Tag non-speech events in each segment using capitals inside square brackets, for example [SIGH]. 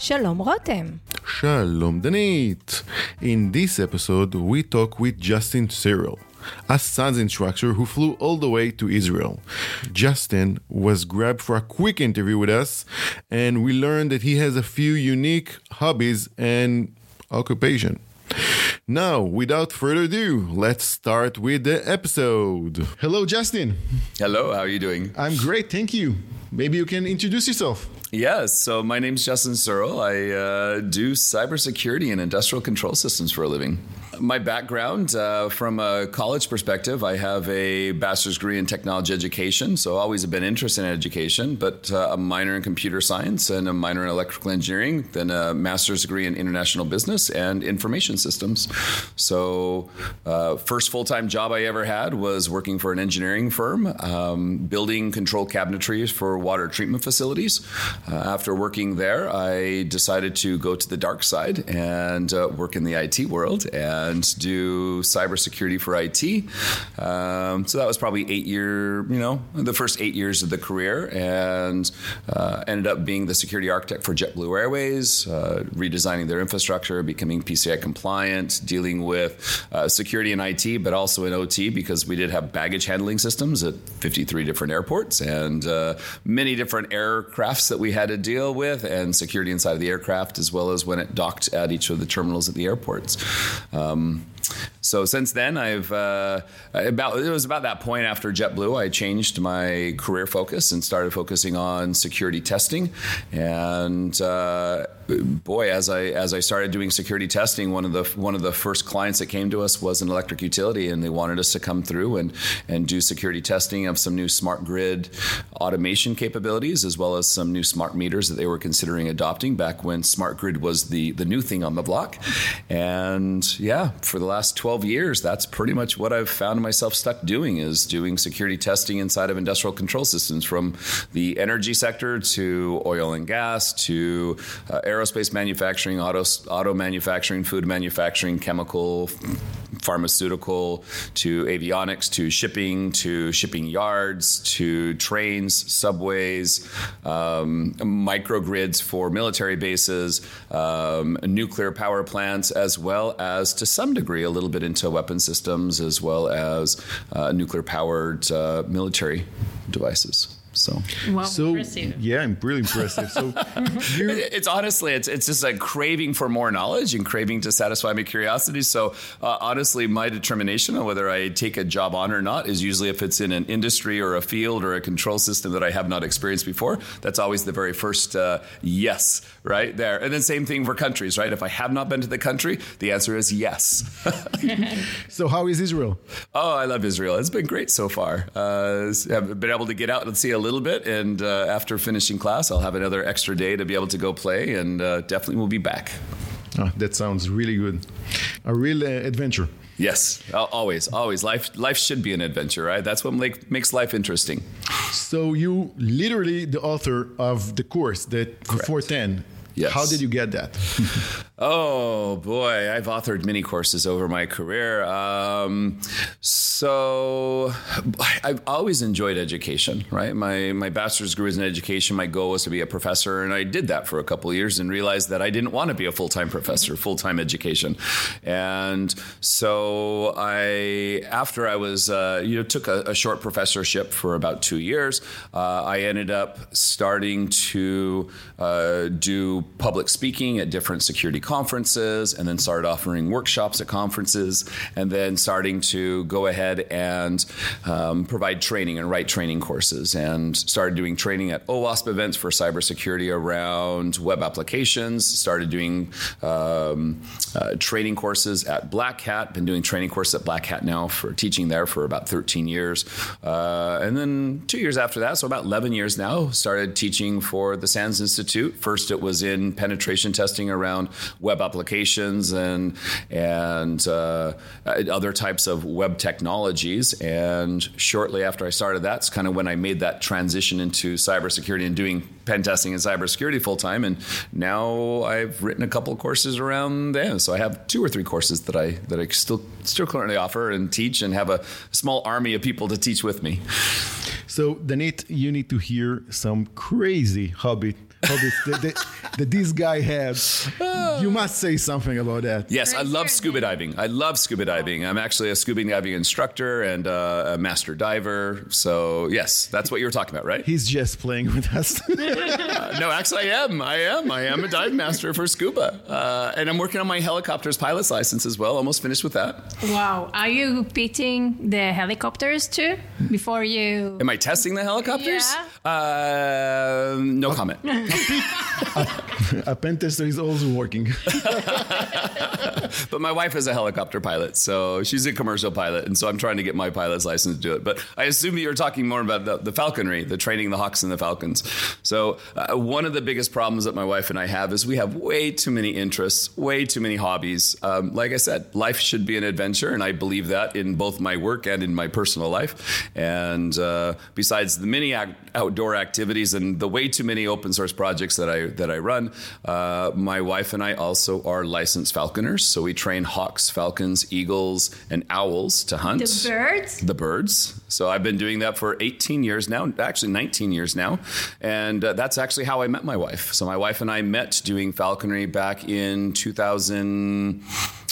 Shalom Rotem. Shalom Danit. In this episode we talk with Justin Searle. a SANS instructor who flew all the way to Israel. Justin was grabbed for a quick interview with us, and we learned that he has a few unique hobbies and occupation. Now, without further ado, let's start with the episode. Hello, Justin. Hello, how are you doing? I'm great, thank you. Maybe you can introduce yourself. Yes, so my name's Justin Searle. I uh, do cybersecurity and industrial control systems for a living. My background, uh, from a college perspective, I have a bachelor's degree in technology education, so always have been interested in education, but uh, a minor in computer science and a minor in electrical engineering, then a master's degree in international business and information systems. So, uh, first full time job I ever had was working for an engineering firm, um, building control cabinetry for water treatment facilities. Uh, after working there, I decided to go to the dark side and uh, work in the IT world and do cybersecurity for IT. Um, so that was probably eight year, you know, the first eight years of the career, and uh, ended up being the security architect for JetBlue Airways, uh, redesigning their infrastructure, becoming PCI compliant, dealing with uh, security in IT, but also in OT because we did have baggage handling systems at 53 different airports and many different aircrafts that we had to deal with, and security inside of the aircraft as well as when it docked at each of the terminals at the airports. Um, so since then, I've uh, about it was about that point after JetBlue, I changed my career focus and started focusing on security testing. And uh, boy, as I as I started doing security testing, one of the one of the first clients that came to us was an electric utility, and they wanted us to come through and and do security testing of some new smart grid automation capabilities, as well as some new smart meters that they were considering adopting back when smart grid was the the new thing on the block. And yeah, for the last 12 years, that's pretty much what I've found myself stuck doing is doing security testing inside of industrial control systems from the energy sector to oil and gas to uh, aerospace manufacturing, auto, auto manufacturing, food manufacturing, chemical, pharmaceutical to avionics to shipping to shipping yards to trains, subways, um, microgrids for military bases, um, nuclear power plants, as well as to some degree a little bit into weapon systems, as well as uh, nuclear powered uh, military devices. So, Wow, So, impressive. yeah, I'm really impressive. So, [LAUGHS] it's honestly it's it's just a craving for more knowledge and craving to satisfy my curiosity. So uh, honestly, my determination on whether I take a job on or not is usually if it's in an industry or a field or a control system that I have not experienced before. That's always the very first uh, yes right there. And then same thing for countries, right? If I have not been to the country, the answer is yes. [LAUGHS] So, how is Israel? Oh, I love Israel. It's been great so far. Uh, I've been able to get out and see a little bit, and uh, after finishing class, I'll have another extra day to be able to go play, and uh, definitely will be back. Ah, that sounds really good. A real uh, adventure. Yes, always, always. Life, life should be an adventure, right? That's what make, makes life interesting. So, you literally the author of the course that 410. Yes. How did you get that? [LAUGHS] Oh boy, I've authored many courses over my career. Um, so I've always enjoyed education, right? My my bachelor's degree was in education. My goal was to be a professor, and I did that for a couple years and realized that I didn't want to be a full time professor, full time education. And so I, after I was, uh, you know, took a, a short professorship for about two years, uh, I ended up starting to uh, do public speaking at different security conferences and then started offering workshops at conferences and then starting to go ahead and um, provide training and write training courses and started doing training at OWASP events for cybersecurity around web applications, started doing um, uh, training courses at Black Hat, been doing training courses at Black Hat now for teaching there for about 13 years. Uh, and then two years after that, so about 11 years now, started teaching for the SANS Institute. First, it was in penetration testing around web applications and and uh, other types of web technologies. And shortly after I started, that's kind of when I made that transition into cybersecurity and doing pen testing and cybersecurity full time. And now I've written a couple courses around them. So I have two or three courses that I that I still still currently offer and teach, and have a small army of people to teach with me. So, Danit, you need to hear some crazy hobby that, that, that this guy had. You must say something about that. Yes, I love scuba diving. I love scuba diving. I'm actually a scuba diving instructor and uh, a master diver. So, yes, that's what you were talking about, right? He's just playing with us. [LAUGHS] Uh, no, actually, I am. I am. I am a dive master for scuba. Uh, and I'm working on my helicopter's pilot's license as well. Almost finished with that. Wow. Are you pitting the helicopters too before you? Am I testing the helicopters? Uh, no comment. [LAUGHS] a pen tester is also working. [LAUGHS] But my wife is a helicopter pilot, so she's a commercial pilot, and so I'm trying to get my pilot's license to do it. But I assume you're talking more about the, the falconry, the training the hawks and the falcons. So uh, one of the biggest problems that my wife and I have is we have way too many interests, way too many hobbies. Um, like I said, life should be an adventure, and I believe that in both my work and in my personal life. And uh, besides the many outdoor activities and the way too many open source projects that I that I run, uh, my wife and I also are licensed falconers. So we train hawks, falcons, eagles, and owls to hunt The birds? the birds. So I've been doing that for 18 years now, actually 19 years now. And uh, that's actually how I met my wife. So my wife and I met doing falconry back in 2000.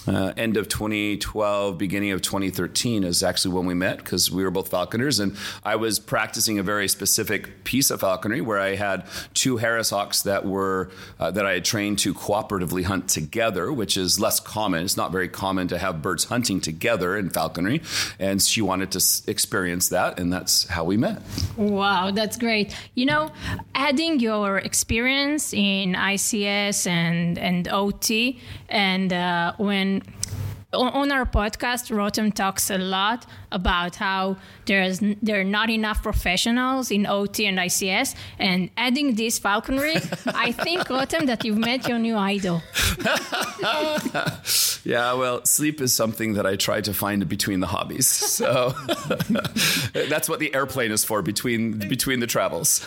Uh, end of 2012, beginning of 2013 is actually when we met because we were both falconers, and I was practicing a very specific piece of falconry where I had two Harris hawks that were uh, that I had trained to cooperatively hunt together, which is less common. It's not very common to have birds hunting together in falconry, and she wanted to s- experience that, and that's how we met. Wow, that's great. You know, adding your experience in ICS and and OT, and uh, when on our podcast, Rotem talks a lot about how there's there are not enough professionals in OT and ICS, and adding this falconry, [LAUGHS] I think Rotem that you've met your new idol. [LAUGHS] Yeah, well, sleep is something that I try to find between the hobbies. So [LAUGHS] that's what the airplane is for between between the travels.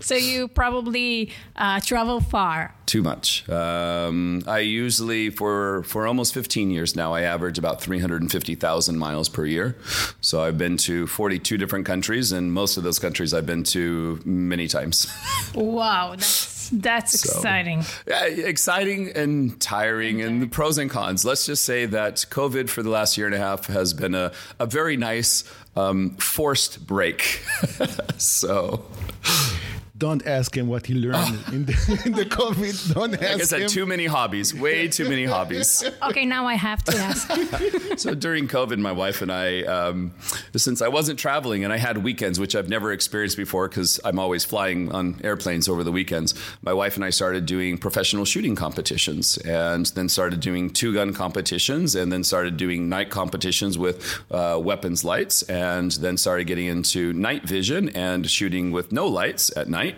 So you probably uh, travel far. Too much. Um, I usually for for almost 15 years now, I average about 350,000 miles per year. So I've been to 42 different countries, and most of those countries I've been to many times. [LAUGHS] Wow, that's that's exciting. Yeah, exciting and tiring, and the pros and cons. Let's just say that COVID for the last year and a half has been a, a very nice um, forced break. [LAUGHS] so, Don't ask him what he learned [LAUGHS] in, the, in the COVID. Don't ask like I said, him. too many hobbies, way too many hobbies. [LAUGHS] Okay, now I have to ask. [LAUGHS] So during COVID, my wife and I, um, since I wasn't traveling and I had weekends, which I've never experienced before because I'm always flying on airplanes over the weekends, my wife and I started doing professional shooting competitions and then started doing two gun competitions and then started doing night competitions with uh, weapons lights and then started getting into night vision and shooting with no lights at night,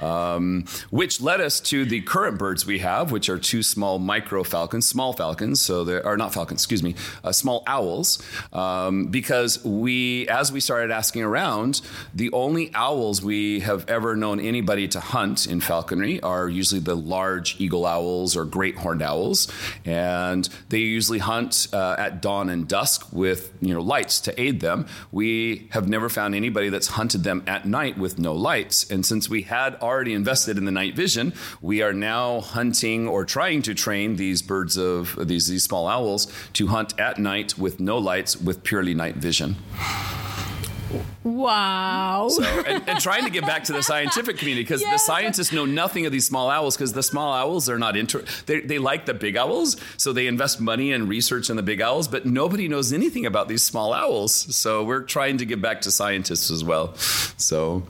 um, which led us to the current birds we have, which are two small micro falcons, small falcons. So they are not falcons, excuse me, uh, small owls. Um, because we, as we started asking around, the only owls we have ever known anybody to hunt in falconry are usually the large eagle owls or great horned owls, and they usually hunt uh, at dawn and dusk with you know lights to aid them. We have never found anybody that's hunted them at night with no lights, and since we had already invested in the night vision, we are now hunting or trying to train these birds of these these small owls to hunt at night with no lights with purely night vision. Wow. So, and, and trying to get back to the scientific community because Yeah. the scientists know nothing of these small owls because the small owls are not inter. They, they like the big owls, so they invest money and research in the big owls, but nobody knows anything about these small owls. So we're trying to get back to scientists as well. So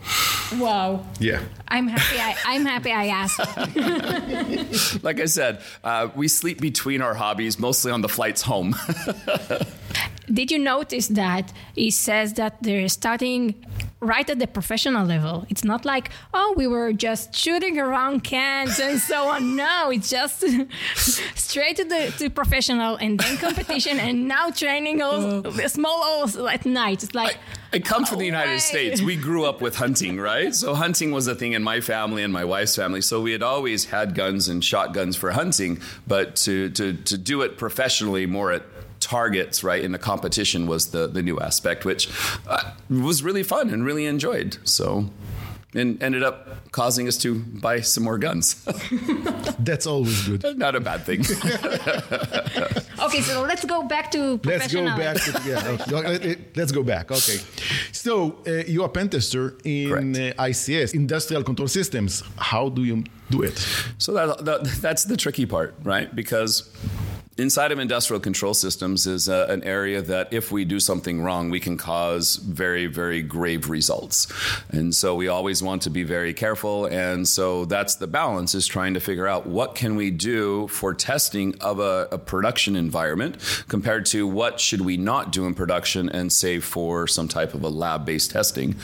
Wow. Yeah. I'm happy. I, I'm happy. I asked. [LAUGHS] like I said, uh, we sleep between our hobbies, mostly on the flights home. [LAUGHS] Did you notice that he says that they're starting right at the professional level? It's not like, oh, we were just shooting around cans and so on. [LAUGHS] No, it's just [LAUGHS] straight to the to professional and then competition and now training all small owls at night. It's like, I come from the United Right. States. We grew up with hunting, right? So hunting was a thing in my family and my wife's family. So we had always had guns and shotguns for hunting, but to to to do it professionally, more at targets, right, in the competition was the the new aspect, which uh, was really fun and really enjoyed. So. and ended up causing us to buy some more guns. [LAUGHS] That's always good. [LAUGHS] Not a bad thing. [LAUGHS] okay, so let's go back to Let's go back. To, yeah, let's go back. Okay. So uh, you're a pen tester in uh, ICS, Industrial Control Systems. How do you do it? So that, that, that's the tricky part, right? Because inside of industrial control systems is uh, an area that if we do something wrong we can cause very very grave results. And so we always want to be very careful. And so that's the balance is trying to figure out what can we do for testing of a, a production environment compared to what should we not do in production and save for some type of a lab-based testing.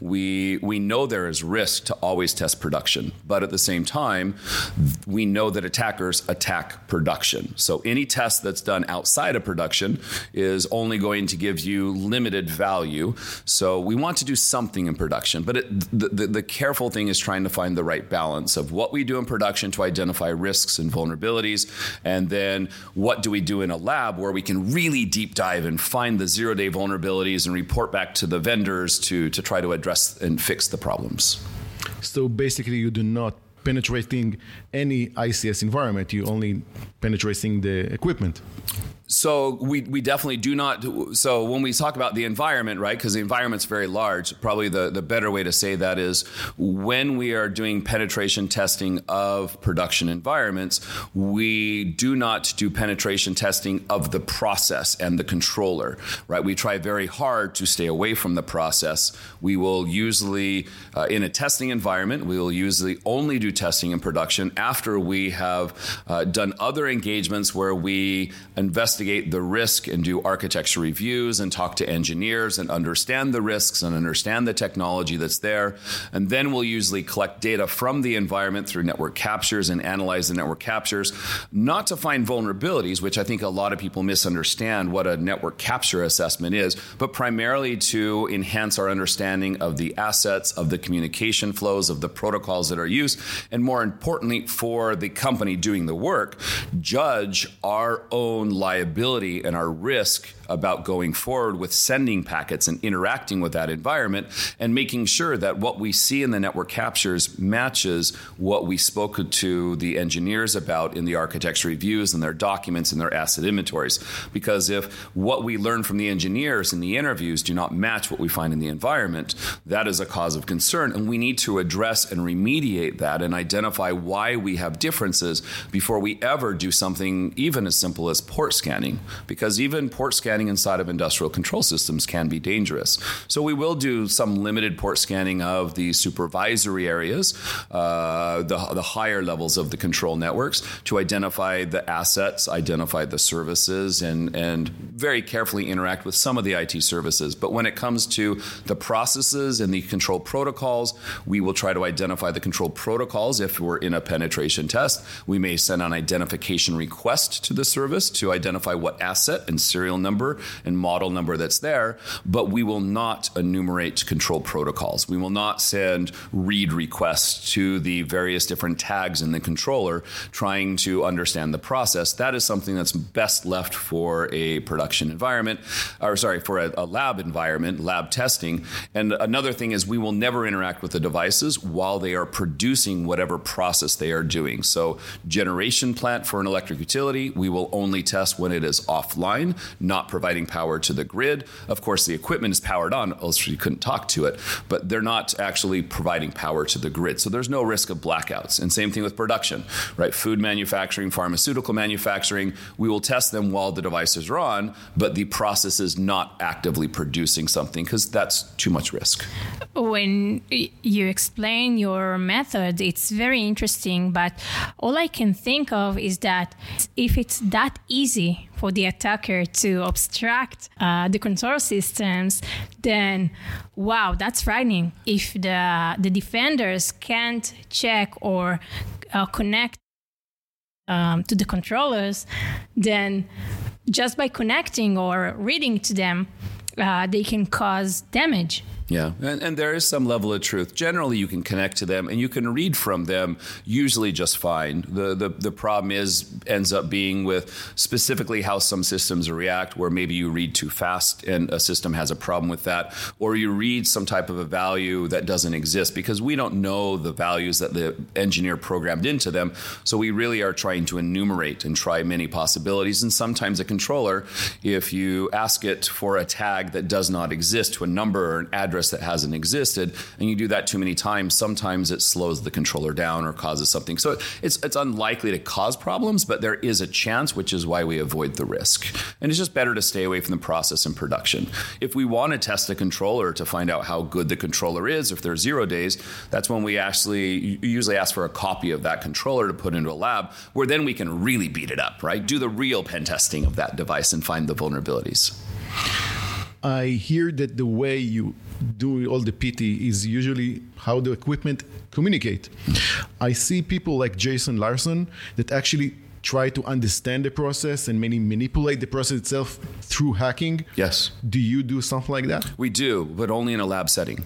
We we know there is risk to always test production but at the same time we know that attackers attack production. So any any test that's done outside of production is only going to give you limited value. So we want to do something in production, but it, the, the, the careful thing is trying to find the right balance of what we do in production to identify risks and vulnerabilities, and then what do we do in a lab where we can really deep dive and find the zero day vulnerabilities and report back to the vendors to, to try to address and fix the problems. So basically, you do not penetrating any ICS environment. You're only penetrating the equipment. So we, we definitely do not. So when we talk about the environment, right, because the environment's very large, probably the, the better way to say that is when we are doing penetration testing of production environments, we do not do penetration testing of the process and the controller, right? We try very hard to stay away from the process. We will usually, uh, in a testing environment, we will usually only do testing in production after we have uh, done other engagements where we investigate investigate the risk and do architecture reviews and talk to engineers and understand the risks and understand the technology that's there. And then we'll usually collect data from the environment through network captures and analyze the network captures, not to find vulnerabilities, which I think a lot of people misunderstand what a network capture assessment is, but primarily to enhance our understanding of the assets, of the communication flows, of the protocols that are used, and more importantly, for the company doing the work, judge our own liability liability and our risk about going forward with sending packets and interacting with that environment and making sure that what we see in the network captures matches what we spoke to the engineers about in the architecture reviews and their documents and their asset inventories. Because if what we learn from the engineers in the interviews do not match what we find in the environment, that is a cause of concern. And we need to address and remediate that and identify why we have differences before we ever do something even as simple as port scanning. Because even port scanning scanning inside of industrial control systems can be dangerous. So we will do some limited port scanning of the supervisory areas, uh, the, the higher levels of the control networks to identify the assets, identify the services, and, and very carefully interact with some of the IT services. But when it comes to the processes and the control protocols, we will try to identify the control protocols if we're in a penetration test. We may send an identification request to the service to identify what asset and serial number number and model number that's there, but we will not enumerate control protocols. We will not send read requests to the various different tags in the controller trying to understand the process. That is something that's best left for a production environment, or sorry, for a, a lab environment, lab testing. And another thing is we will never interact with the devices while they are producing whatever process they are doing. So, generation plant for an electric utility, we will only test when it is offline, not providing power to the grid. Of course, the equipment is powered on, else you couldn't talk to it, but they're not actually providing power to the grid. So there's no risk of blackouts. And same thing with production, right? Food manufacturing, pharmaceutical manufacturing, we will test them while the devices are on, but the process is not actively producing something because that's too much risk. When you explain your method, it's very interesting, but all I can think of is that if it's that easy for the attacker to obstruct uh, the control systems, then wow, that's frightening. If the the defenders can't check or uh, connect um, to the controllers, then just by connecting or reading to them, uh, they can cause damage. Yeah, and, and, there is some level of truth. Generally, you can connect to them and you can read from them usually just fine. The, the, the problem is ends up being with specifically how some systems react, where maybe you read too fast and a system has a problem with that, or you read some type of a value that doesn't exist because we don't know the values that the engineer programmed into them. So we really are trying to enumerate and try many possibilities. And sometimes a controller, if you ask it for a tag that does not exist to a number or an address that hasn't existed, and you do that too many times, sometimes it slows the controller down or causes something. So it's it's unlikely to cause problems, but there is a chance, which is why we avoid the risk. And it's just better to stay away from the process in production. If we want to test a controller to find out how good the controller is, if there's zero days, that's when we actually usually ask for a copy of that controller to put into a lab, where then we can really beat it up, right? Do the real pen testing of that device and find the vulnerabilities. I hear that the way you do all the PT is usually how the equipment communicate. I see people like Jason Larson that actually try to understand the process and maybe manipulate the process itself through hacking. Yes. Do you do something like that? We do, but only in a lab setting,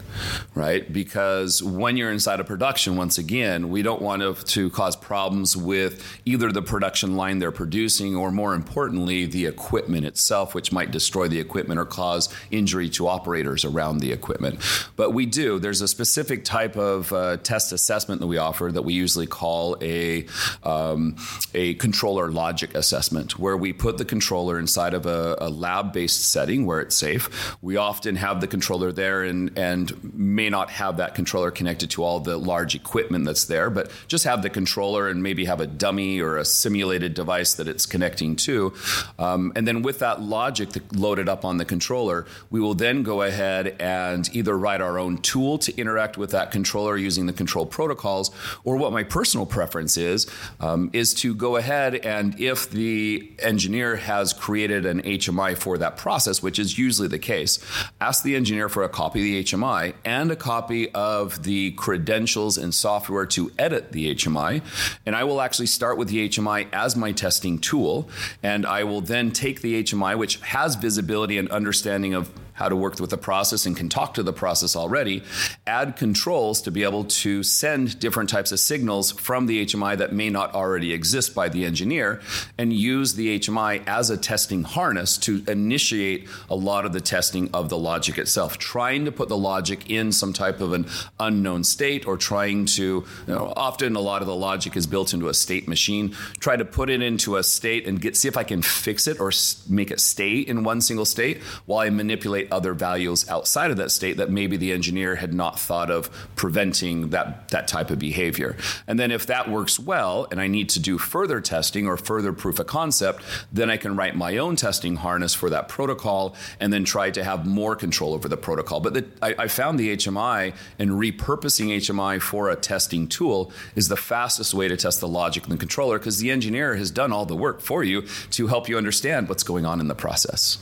right? Because when you're inside a production, once again, we don't want to, to cause problems with either the production line they're producing or more importantly, the equipment itself, which might destroy the equipment or cause injury to operators around the equipment. But we do. There's a specific type of uh, test assessment that we offer that we usually call a, um, a controller logic assessment, where we put the controller inside of a, a lab based setting where it's safe. We often have the controller there and, and may not have that controller connected to all the large equipment that's there, but just have the controller and maybe have a dummy or a simulated device that it's connecting to. Um, and then with that logic loaded up on the controller, we will then go ahead and either write our own tool to interact with that controller using the control protocols, or what my personal preference is, um, is to go ahead ahead and if the engineer has created an HMI for that process, which is usually the case, ask the engineer for a copy of the HMI and a copy of the credentials and software to edit the HMI. And I will actually start with the HMI as my testing tool. And I will then take the HMI, which has visibility and understanding of how to work with the process and can talk to the process already, add controls to be able to send different types of signals from the HMI that may not already exist by the engineer, and use the HMI as a testing harness to initiate a lot of the testing of the logic itself, trying to put the logic in some type of an unknown state or trying to, you know, often a lot of the logic is built into a state machine, try to put it into a state and get see if I can fix it or make it stay in one single state while I manipulate other values outside of that state that maybe the engineer had not thought of preventing that, that type of behavior. And then if that works well and I need to do further testing or further proof of concept, then I can write my own testing harness for that protocol and then try to have more control over the protocol. But the, I, I found the HMI and repurposing HMI for a testing tool is the fastest way to test the logic in the controller because the engineer has done all the work for you to help you understand what's going on in the process.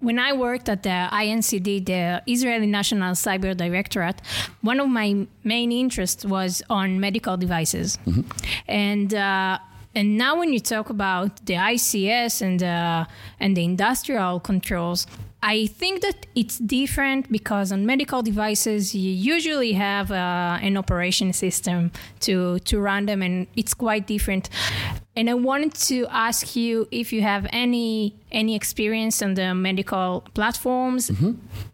When I worked at the INCD, the Israeli National Cyber Directorate, one of my main interests was on medical devices. Mm-hmm. And uh, and now when you talk about the ICS and uh, and the industrial controls, I think that it's different because on medical devices you usually have uh, an operation system to to run them, and it's quite different. And I wanted to ask you if you have any any experience on the medical platforms. Mm-hmm.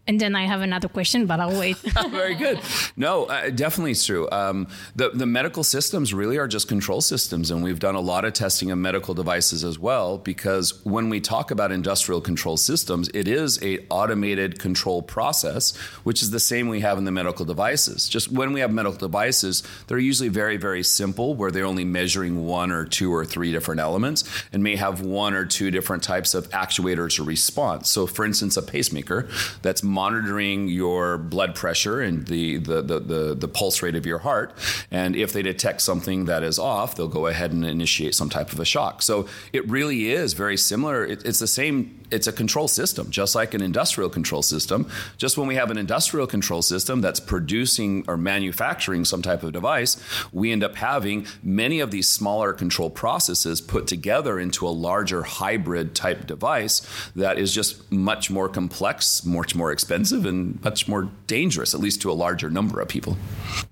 And then I have another question, but I'll wait. [LAUGHS] Very good. No, uh, definitely true. Um, the, the medical systems really are just control systems, and we've done a lot of testing of medical devices as well. Because when we talk about industrial control systems, it is a automated control process, which is the same we have in the medical devices. Just when we have medical devices, they're usually very, very simple, where they're only measuring one or two or three different elements, and may have one or two different types of actuators or response. So, for instance, a pacemaker that's monitoring your blood pressure and the, the, the, the, the pulse rate of your heart. And if they detect something that is off, they'll go ahead and initiate some type of a shock. So, it really is very similar. It, it's the same, it's a control system, just like an industrial control system. Just when we have an industrial control system that's producing or manufacturing some type of device, we end up having many of these smaller control processes put together into a larger hybrid type device that is just much more complex, much more expensive, and much more dangerous, at least to a larger number of people.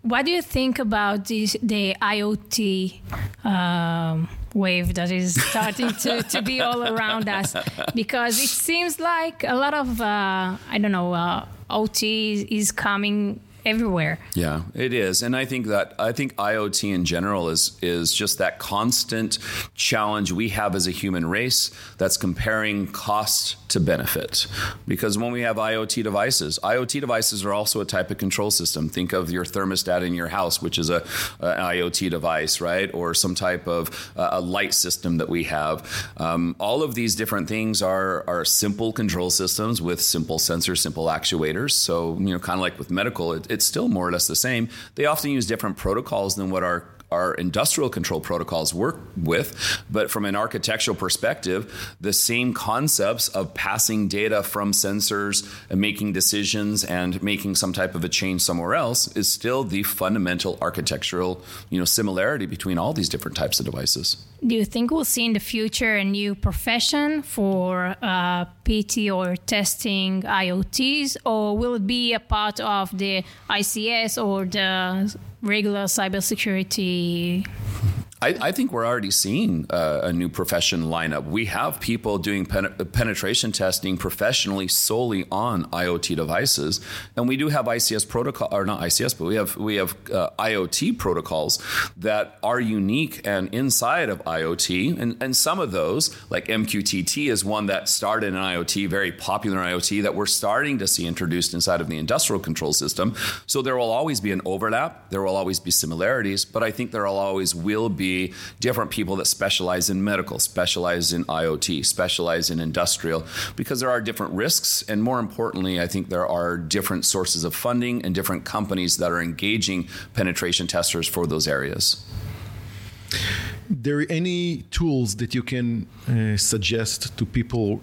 What do you think about the IoT um, wave that is starting to, to be all around us? Because it seems like a lot of, uh, I don't know, uh, OT is coming everywhere. Yeah, it is, and I think that I think IoT in general is is just that constant challenge we have as a human race that's comparing cost to benefit. Because when we have IoT devices, IoT devices are also a type of control system. Think of your thermostat in your house, which is a, an IoT device, right, or some type of uh, a light system that we have. Um, all of these different things are are simple control systems with simple sensors, simple actuators. So you know, kind of like with medical. It, it's still more or less the same. They often use different protocols than what our our industrial control protocols work with. But from an architectural perspective, the same concepts of passing data from sensors and making decisions and making some type of a change somewhere else is still the fundamental architectural you know similarity between all these different types of devices. Do you think we'll see in the future a new profession for uh, PT or testing IoTs, or will it be a part of the ICS or the regular cybersecurity I, I, think we're already seeing uh, a new profession lineup. We have people doing pen- penetration testing professionally solely on IoT devices, and we do have ICS protocol, or not ICS, but we have we have uh, IoT protocols that are unique and inside of IoT, and and some of those, like MQTT, is one that started in IoT, very popular in IoT that we're starting to see introduced inside of the industrial control system. So there will always be an overlap. There will always be similarities, but I think there will always will be different people that specialize in medical, specialize in IoT, specialize in industrial, because there are different risks. And more importantly, I think there are different sources of funding and different companies that are engaging penetration testers for those areas there any tools that you can uh, suggest to people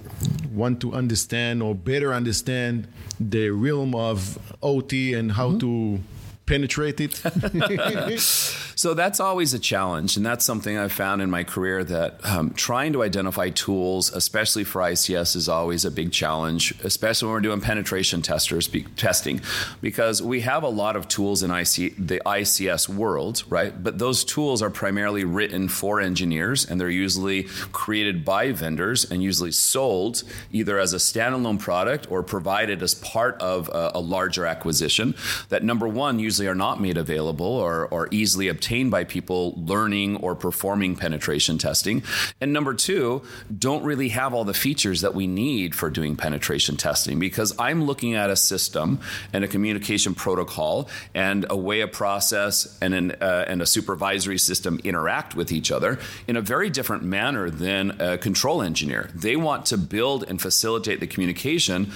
want to understand or better understand the realm of OT and how mm-hmm. to penetrate it? [LAUGHS] [LAUGHS] So that's always a challenge. And that's something I've found in my career that um, trying to identify tools, especially for ICS, is always a big challenge, especially when we're doing penetration testers be- testing, because we have a lot of tools in IC- the ICS world, right? But those tools are primarily written for engineers and they're usually created by vendors and usually sold either as a standalone product or provided as part of a, a larger acquisition that number one usually are not made available or, or easily obtained by people learning or performing penetration testing. And number two, don't really have all the features that we need for doing penetration testing because I'm looking at a system and a communication protocol and a way a process and, an, uh, and a supervisory system interact with each other in a very different manner than a control engineer. They want to build and facilitate the communication.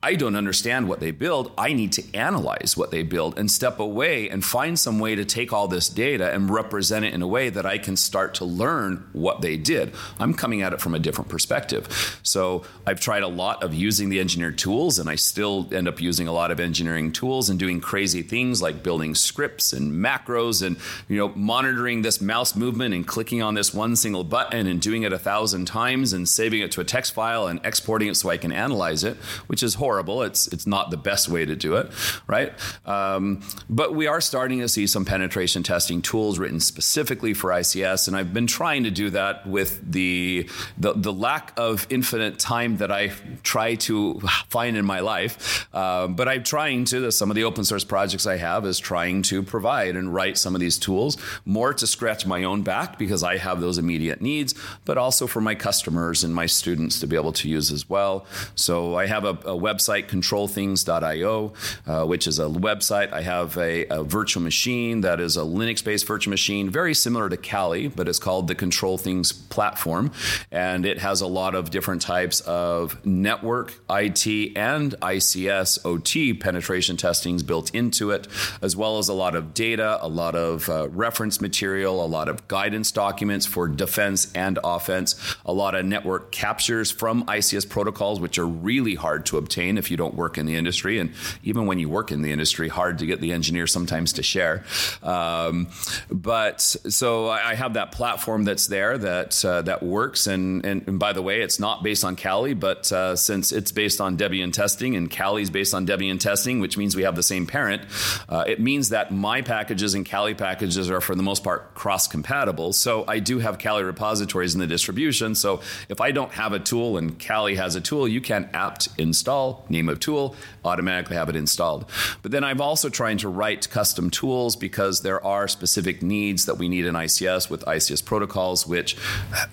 I don't understand what they build. I need to analyze what they build and step away and find some way to take all this data data and represent it in a way that I can start to learn what they did. I'm coming at it from a different perspective. So I've tried a lot of using the engineer tools, and I still end up using a lot of engineering tools and doing crazy things like building scripts and macros and you know monitoring this mouse movement and clicking on this one single button and doing it a thousand times and saving it to a text file and exporting it so I can analyze it, which is horrible. It's it's not the best way to do it, right? Um, but we are starting to see some penetration testing tools written specifically for ICS, and I've been trying to do that with the the, the lack of infinite time that I try to find in my life. Uh, but I'm trying to. Some of the open source projects I have is trying to provide and write some of these tools more to scratch my own back because I have those immediate needs, but also for my customers and my students to be able to use as well. So I have a, a website website, controlthings.io, uh, which is a website. I have a, a virtual machine that is a Linux based virtual machine, very similar to Kali, but it's called the Control Things platform. And it has a lot of different types of network, IT, and ICS, OT penetration testings built into it, as well as a lot of data, a lot of uh, reference material, a lot of guidance documents for defense and offense, a lot of network captures from ICS protocols, which are really hard to obtain if you don't work in the industry. And even when you work in the industry, hard to get the engineer sometimes to share. Um, but so I have that platform that's there that uh, that works. And, and, and by the way, it's not based on Kali, but uh, since it's based on Debian testing and Kali's based on Debian testing, which means we have the same parent, uh, it means that my packages and Kali packages are for the most part cross compatible. So I do have Kali repositories in the distribution. So if I don't have a tool and Kali has a tool, you can apt install, name of tool, automatically have it installed. But then I'm also trying to write custom tools because there are specific needs that we need in ICS with ICS protocols, which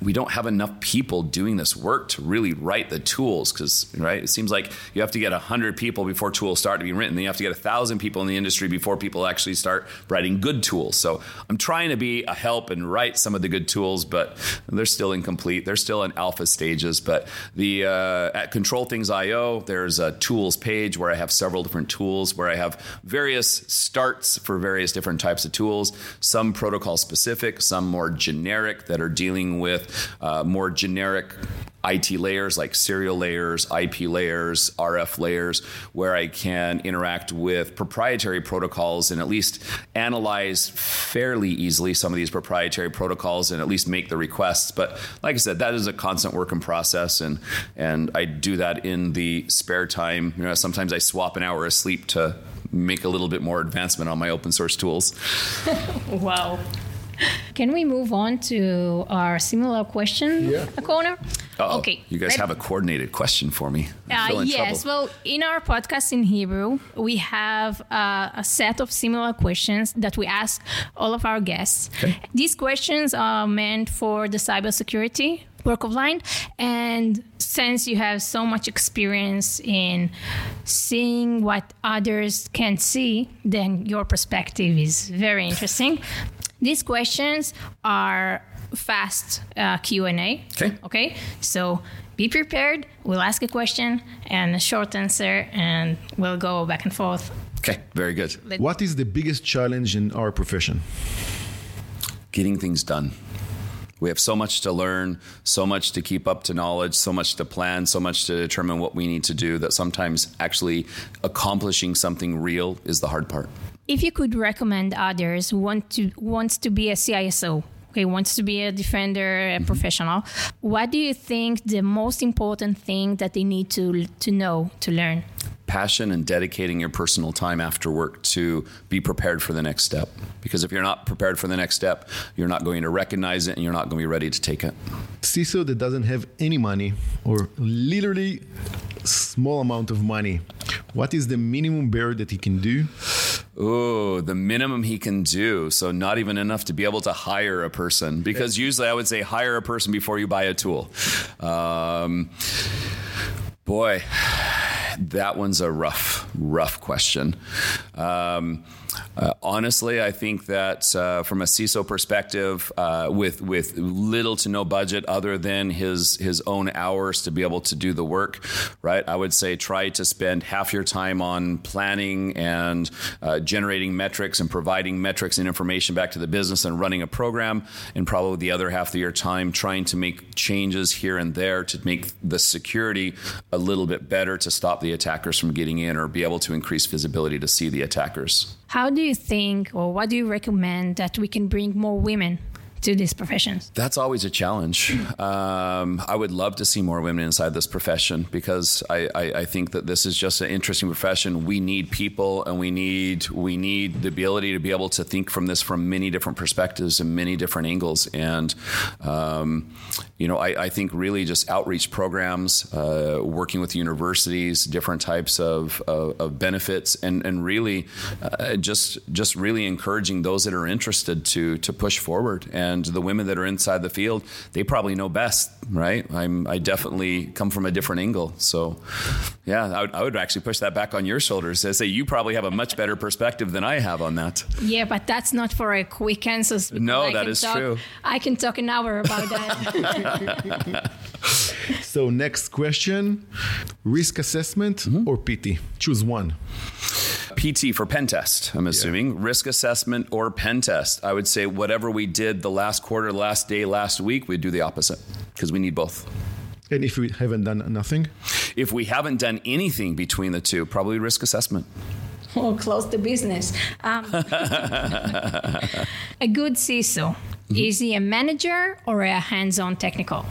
we don't have enough people doing this work to really write the tools. Because, right, it seems like you have to get 100 people before tools start to be written. Then you have to get 1,000 people in the industry before people actually start writing good tools. So I'm trying to be a help and write some of the good tools, but they're still incomplete. They're still in alpha stages. But the uh, at Control Things IO, there's a tools page where I have several different tools where I have various starts for various different types of tools, some protocol specific, some more generic that are dealing with uh, more generic IT layers like serial layers, IP layers, RF layers, where I can interact with proprietary protocols and at least analyze fairly easily some of these proprietary protocols and at least make the requests. But like I said, that is a constant work in process, and and I do that in the spare time. You know, sometimes I swap an hour of sleep to make a little bit more advancement on my open source tools. [LAUGHS] wow. [LAUGHS] Can we move on to our similar question Yeah. corner? Uh-oh. Okay. You guys have a coordinated question for me. Uh, yes. trouble. Well, in our podcast in Hebrew, we have uh, a set of similar questions that we ask all of our guests. Okay. These questions are meant for the cybersecurity work of line. And since you have so much experience in seeing what others can't see, then your perspective is very interesting. These questions are fast uh, Q&A. Okay. Okay. So be prepared. We'll ask a question and a short answer, and we'll go back and forth. Okay, very good. What is the biggest challenge in our profession? Getting things done. We have so much to learn, so much to keep up to knowledge, so much to plan, so much to determine what we need to do that sometimes actually accomplishing something real is the hard part. If you could recommend others who want to wants to be a CISO, okay, wants to be a defender, a mm-hmm. professional, what do you think the most important thing that they need to to know to learn? passion and dedicating your personal time after work to be prepared for the next step. Because if you're not prepared for the next step, you're not going to recognize it and you're not going to be ready to take it. CISO that doesn't have any money or literally small amount of money. What is the minimum bare that he can do? Oh, the minimum he can do. So, not even enough to be able to hire a person. Because usually I would say hire a person before you buy a tool. Um, boy, [SIGHS] that one's a rough, rough question. Um, uh, honestly, I think that uh, from a CISO perspective, uh, with with little to no budget other than his his own hours to be able to do the work, right? I would say try to spend half your time on planning and uh, generating metrics and providing metrics and information back to the business and running a program, and probably the other half of your time trying to make changes here and there to make the security a little bit better to stop the attackers from getting in or be able to increase visibility to see the attackers. How do you think, or what do you recommend that we can bring more women to these professions? That's always a challenge. Um, I would love to see more women inside this profession because I, I, I think that this is just an interesting profession. We need people, and we need we need the ability to be able to think from this from many different perspectives and many different angles. And um, you know, I, I, think really just outreach programs, uh, working with universities, different types of, of, of benefits, and and really uh, just just really encouraging those that are interested to to push forward and and the women that are inside the field, they probably know best, right? I'm I definitely come from a different angle. So, yeah, I would, I would actually push that back on your shoulders. I say you probably have a much better perspective than I have on that. Yeah, but that's not for a quick answer. No, I that can is talk- true. I can talk an hour about that. [LAUGHS] So next question: risk assessment Mm-hmm. or PT? Choose one. PT for pen test, I'm assuming. Risk assessment or pen test. I would say whatever we did the last quarter, last day, last week, we'd do the opposite because we need both. And if we haven't done nothing, If we haven't done anything between the two, probably risk assessment. or close the business. Um, [LAUGHS] [LAUGHS] a good CISO, is he a manager or a hands-on technical?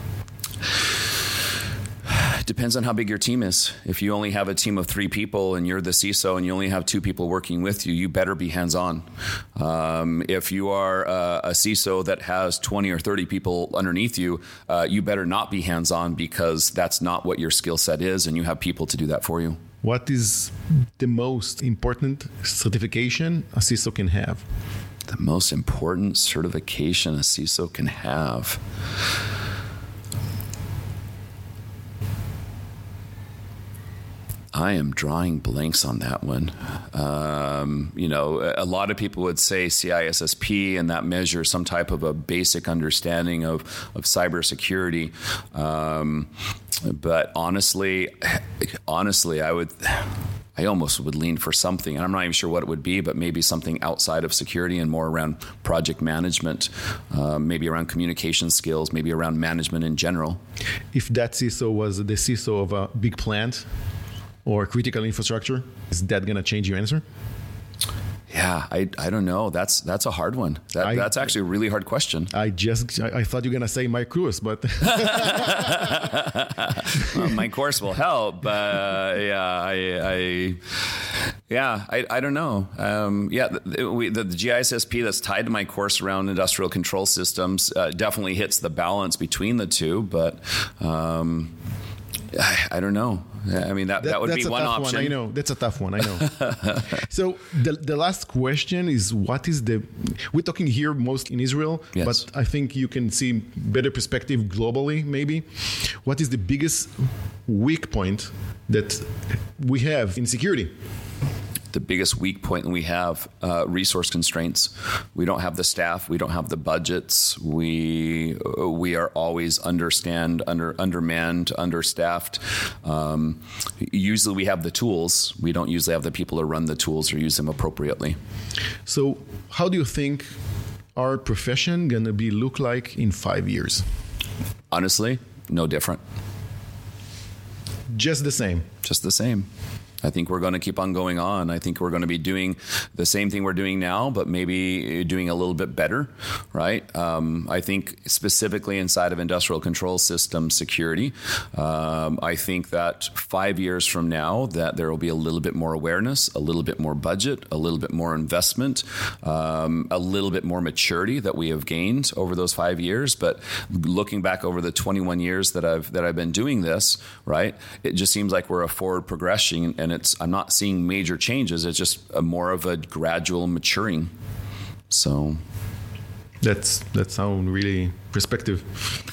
It depends on how big your team is. If you only have a team of three people and you're the CISO and you only have two people working with you, you better be hands on. Um, if you are uh, a CISO that has 20 or 30 people underneath you, uh, you better not be hands on because that's not what your skill set is, and you have people to do that for you. what is the most important certification a CISO can have? The most important certification a CISO can have. I am drawing blanks on that one. Um, you know, a lot of people would say CISSP, and that measures some type of a basic understanding of, of cybersecurity. Um, but honestly, honestly, I would. I almost would lean for something, and I'm not even sure what it would be, but maybe something outside of security and more around project management, uh, maybe around communication skills, maybe around management in general. If that CISO was the CISO of a big plant or critical infrastructure, is that going to change your answer? Yeah, I, I don't know. That's that's a hard one. That, I- that's actually a really hard question. I just I, I thought you were going to say my course, but [LAUGHS] Uh, my course will help, but uh, yeah, I, I yeah, I, I don't know. Um, yeah, the, we, the, the GICSP that's tied to my course around industrial control systems uh, definitely hits the balance between the two, but um, I, I don't know. I mean, that, that, would be one option. One. I know that's a tough one. I know. [LAUGHS] so the the last question is, what is the? We're talking here most in Israel, Yes. but I think you can see better perspective globally. Maybe, what is the biggest weak point that we have in security? The biggest weak point we have uh, resource constraints we don't have the staff we don't have the budgets we we are always understand under undermanned understaffed um, usually we have the tools we don't usually have the people to run the tools or use them appropriately So, how do you think our profession gonna be look like in five years? honestly no different Just the same. just the same. I think we're going to keep on going on. I think we're going to be doing the same thing we're doing now, but maybe doing a little bit better, right? Um, I think specifically inside of industrial control system security, um, I think that five years from now, that there will be a little bit more awareness, a little bit more budget, a little bit more investment, um, a little bit more maturity that we have gained over those five years. But looking back over the 21 years that I've that I've been doing this, right, it just seems like we're a forward progression, and it's I'm not seeing major changes. It's just a more of a gradual maturing. So That's that sound really perspective.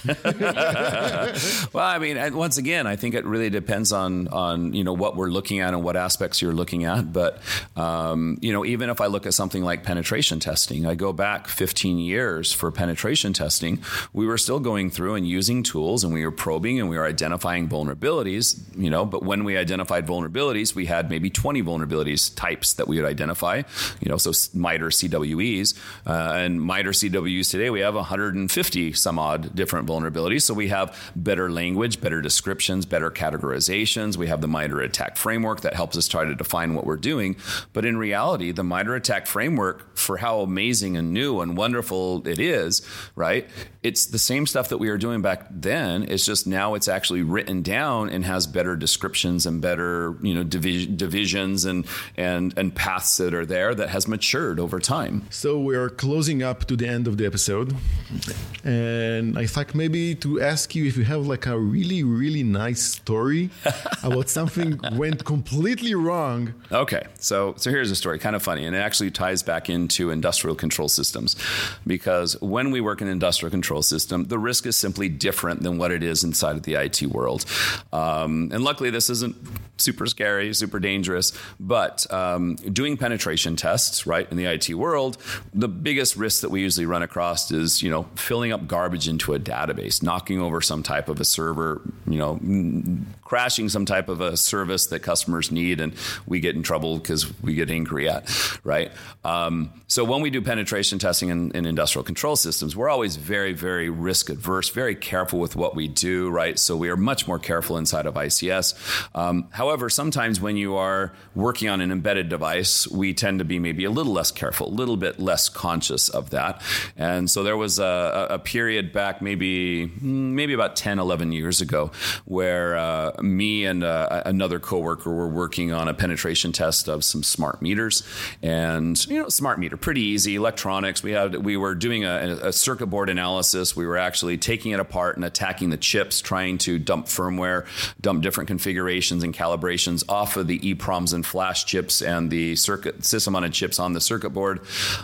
[LAUGHS] Well, I mean, once again, I think it really depends on on you know what we're looking at and what aspects you're looking at. But um, you know, even if I look at something like penetration testing, I go back 15 years for penetration testing. We were still going through and using tools, and we were probing and we were identifying vulnerabilities. You know, but when we identified vulnerabilities, we had maybe 20 vulnerabilities types that we would identify. You know, so MITRE CWEs uh, and MITRE CWEs today we have 150 some odd different vulnerabilities. So we have better language, better descriptions, better categorizations. We have the MITRE ATT&CK framework that helps us try to define what we're doing. But in reality, the MITRE ATT&CK framework, for how amazing and new and wonderful it is, right? It's the same stuff that we were doing back then. It's just now it's actually written down and has better descriptions and better, you know, divi- divisions and and and paths that are there that has matured over time. So we are closing up to the end of the episode, and I thought maybe to ask you if you have like a really really nice story [LAUGHS] about something went completely wrong. Okay, so so here's a story, kind of funny, and it actually ties back into industrial control systems, because when we work in an industrial control system, the risk is simply different than what it is inside of the IT world, um, and luckily this isn't super scary, super dangerous, but um, doing penetration tests, right, in the IT world, the biggest risk that we usually run across is you know filling up garbage into a database, knocking over some type of a server, you know, crashing some type of a service that customers need, and we get in trouble because we get angry at, right? Um, so when we do penetration testing in, in, industrial control systems, we're always very, very risk adverse, very careful with what we do, right? So we are much more careful inside of ICS. Um, however, sometimes when you are working on an embedded device, we tend to be maybe a little less careful, a little bit less conscious of that. And so there was a, a period back, maybe maybe about 10, 11 years ago, where uh, me and uh, another coworker were working on a penetration test of some smart meters, and you know, smart meter, pretty easy electronics. We had we were doing a, a circuit board analysis. We were actually taking it apart and attacking the chips, trying to dump firmware, dump different configurations and calibrations off of the EPROMs and flash chips and the circuit system on chips on the circuit board.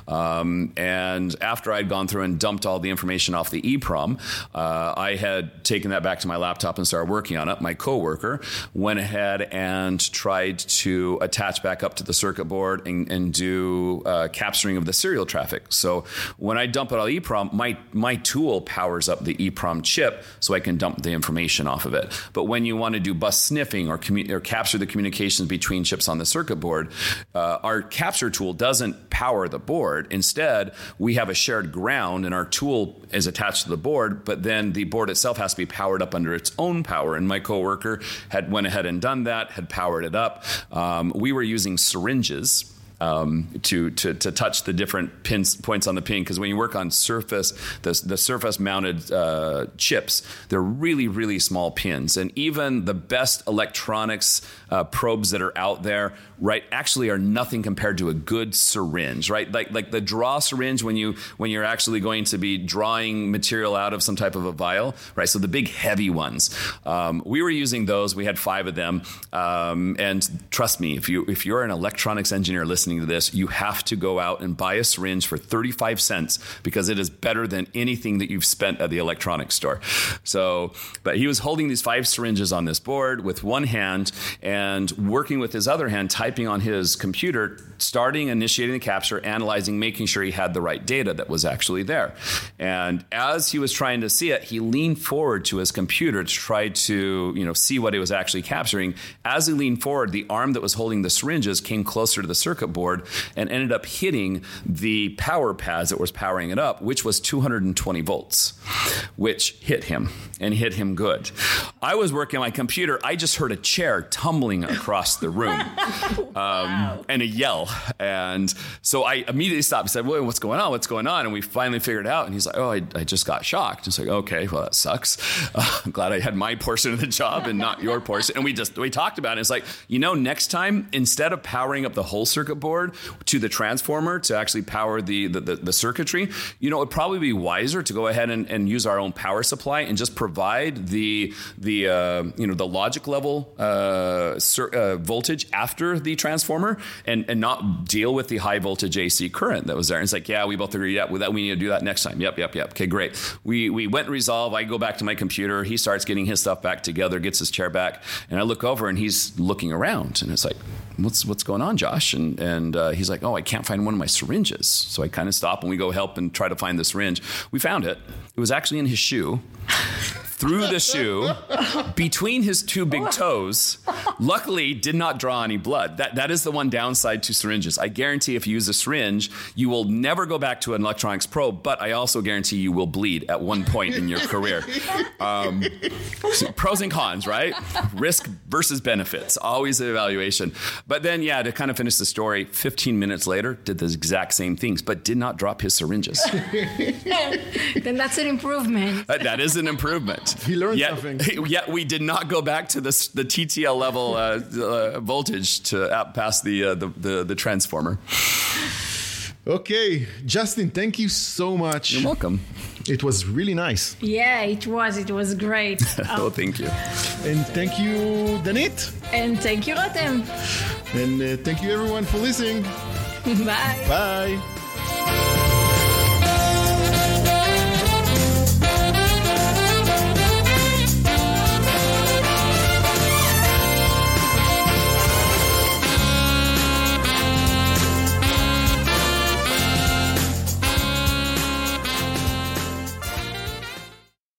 Um, and after I'd gone through and dumped all the information off the EPROM, uh, I had taken that back to my laptop and started working on it. My coworker coworker went ahead and tried to attach back up to the circuit board and, and do uh, capturing of the serial traffic. So when I dump it on EEPROM, my, my tool powers up the EEPROM chip so I can dump the information off of it. But when you want to do bus sniffing or, commu- or capture the communications between chips on the circuit board, uh, our capture tool doesn't power the board. Instead, we have a shared ground and our tool is attached to the board, but then the board itself has to be powered up under its own power. And my coworker had went ahead and done that, had powered it up. Um, we were using syringes um, to, to, to touch the different pins points on the pin because when you work on surface the, the surface mounted uh, chips they're really really small pins and even the best electronics uh, probes that are out there right actually are nothing compared to a good syringe right? Like like the draw syringe when you when you're actually going to be drawing material out of some type of a vial right? So the big heavy ones. Um, we were using those. We had five of them. Um, and trust me if you if you're an electronics engineer listening to this, you have to go out and buy a syringe for 35 cents because it is better than anything that you've spent at the electronics store. So, but he was holding these five syringes on this board with one hand and working with his other hand, typing on his computer, starting, initiating the capture, analyzing, making sure he had the right data that was actually there. And as he was trying to see it, he leaned forward to his computer to try to, you know, see what it was actually capturing. As he leaned forward, the arm that was holding the syringes came closer to the circuit board and ended up hitting the power pads that was powering it up, which was 220 volts, which hit him and hit him good. I was working on my computer. I just heard a chair tumbling across the room [LAUGHS] [LAUGHS] um, and a yell. And so I immediately stopped and said, well, what's going on? What's going on? And we finally figured it out. And he's like, oh, I, I just got shocked. It's like, okay, well, that sucks. [LAUGHS] Uh, I'm glad I had my portion of the job and not your portion. And we just, we talked about it. It's like, you know, next time, instead of powering up the whole circuit board to the transformer to actually power the, the, the, the circuitry, you know, it'd probably be wiser to go ahead and, and use our own power supply and just provide the, the uh, you know, the logic level uh, uh, voltage after the transformer and, and not deal with the high voltage AC current that was there. And it's like, yeah, we both agree, yeah, that we need to do that next time. Yep, yep, yep. Okay, great. We, we went resolve. I go back to my computer. He starts getting his stuff back together, gets his chair back. And I look over and he's looking around. And it's like, what's, what's going on, Josh? And, and uh, he's like, oh, I can't find one of my syringes. So I kind of stop and we go help and try to find the syringe. We found it. It was actually in his shoe through the shoe between his two big toes. Luckily, did not draw any blood. That that is the one downside to syringes. I guarantee if you use a syringe, you will never go back to an electronics probe. But I also guarantee you will bleed at one point in your career. Um, so pros and cons, right? Risk versus benefits. Always an evaluation. But then, yeah, to kind of finish the story, 15 minutes later, did the exact same things, but did not drop his syringes. [LAUGHS] then that's an improvement. that is an improvement. [LAUGHS] He learned yet, something. [LAUGHS] Yet we did not go back to the, the TTL level uh, uh, voltage to pass the, uh, the, the, the transformer. Okay, Justin, thank you so much. You're welcome. It was really nice. Yeah, it was. It was great. [LAUGHS] Oh, thank you. And thank you, Danit. and thank you, Rotem. And uh, thank you, everyone, for listening. Bye. Bye.